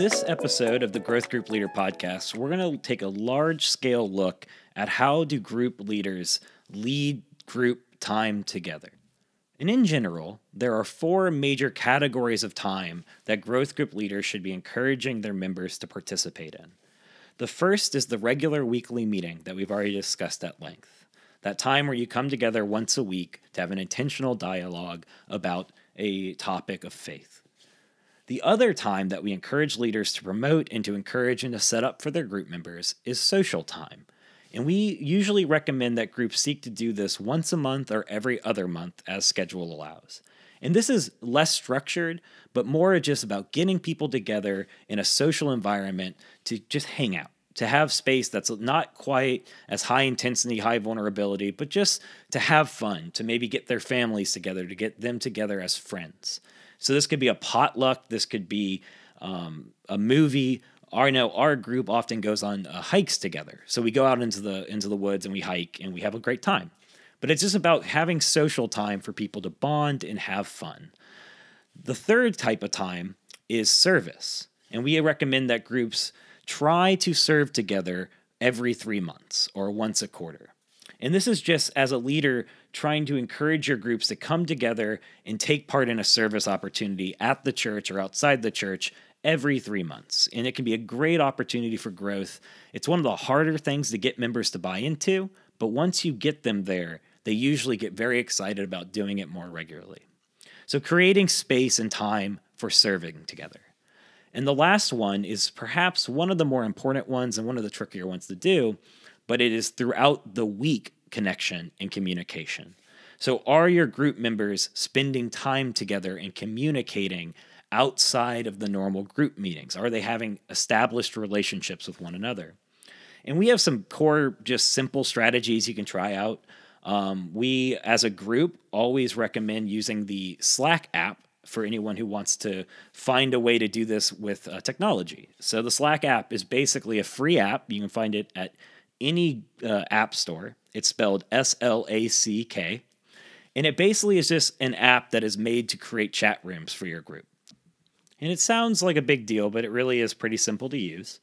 this episode of the Growth Group Leader podcast, we're going to take a large scale look at how do group leaders lead group time together. And in general, there are four major categories of time that growth group leaders should be encouraging their members to participate in. The first is the regular weekly meeting that we've already discussed at length. That time where you come together once a week to have an intentional dialogue about a topic of faith. The other time that we encourage leaders to promote and to encourage and to set up for their group members is social time. And we usually recommend that groups seek to do this once a month or every other month as schedule allows. And this is less structured, but more just about getting people together in a social environment to just hang out, to have space that's not quite as high intensity, high vulnerability, but just to have fun, to maybe get their families together, to get them together as friends. So this could be a potluck. This could be um, a movie. I know our group often goes on uh, hikes together. So we go out into the into the woods and we hike and we have a great time. But it's just about having social time for people to bond and have fun. The third type of time is service. And we recommend that groups try to serve together every three months or once a quarter. And this is just as a leader trying to encourage your groups to come together and take part in a service opportunity at the church or outside the church every three months. And it can be a great opportunity for growth. It's one of the harder things to get members to buy into, but once you get them there, they usually get very excited about doing it more regularly. So, creating space and time for serving together. And the last one is perhaps one of the more important ones and one of the trickier ones to do, but it is throughout the week connection and communication. So, are your group members spending time together and communicating outside of the normal group meetings? Are they having established relationships with one another? And we have some core, just simple strategies you can try out. Um, we, as a group, always recommend using the Slack app for anyone who wants to find a way to do this with uh, technology. So, the Slack app is basically a free app. You can find it at any uh, app store. It's spelled S L A C K. And it basically is just an app that is made to create chat rooms for your group. And it sounds like a big deal, but it really is pretty simple to use.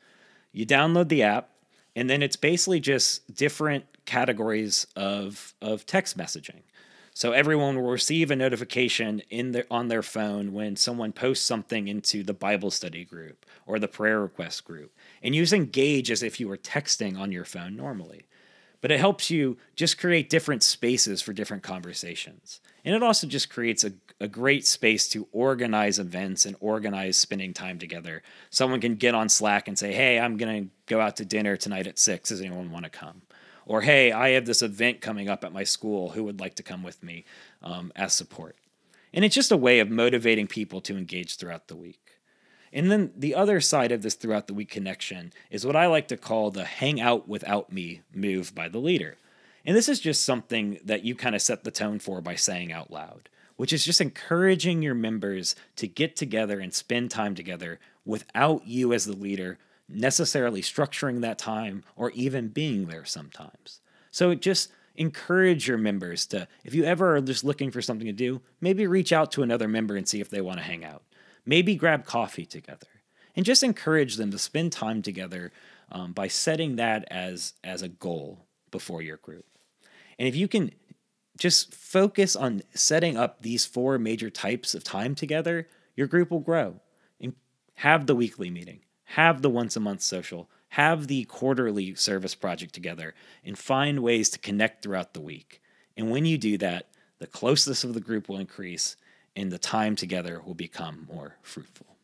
You download the app, and then it's basically just different categories of, of text messaging. So everyone will receive a notification in their, on their phone when someone posts something into the Bible study group or the prayer request group. And use Engage as if you were texting on your phone normally. But it helps you just create different spaces for different conversations. And it also just creates a, a great space to organize events and organize spending time together. Someone can get on Slack and say, hey, I'm going to go out to dinner tonight at six. Does anyone want to come? Or hey, I have this event coming up at my school. Who would like to come with me um, as support? And it's just a way of motivating people to engage throughout the week. And then the other side of this throughout the week connection is what I like to call the hang out without me move by the leader. And this is just something that you kind of set the tone for by saying out loud, which is just encouraging your members to get together and spend time together without you as the leader necessarily structuring that time or even being there sometimes. So just encourage your members to, if you ever are just looking for something to do, maybe reach out to another member and see if they want to hang out. Maybe grab coffee together and just encourage them to spend time together um, by setting that as, as a goal before your group. And if you can just focus on setting up these four major types of time together, your group will grow. And have the weekly meeting, have the once a month social, have the quarterly service project together, and find ways to connect throughout the week. And when you do that, the closeness of the group will increase and the time together will become more fruitful.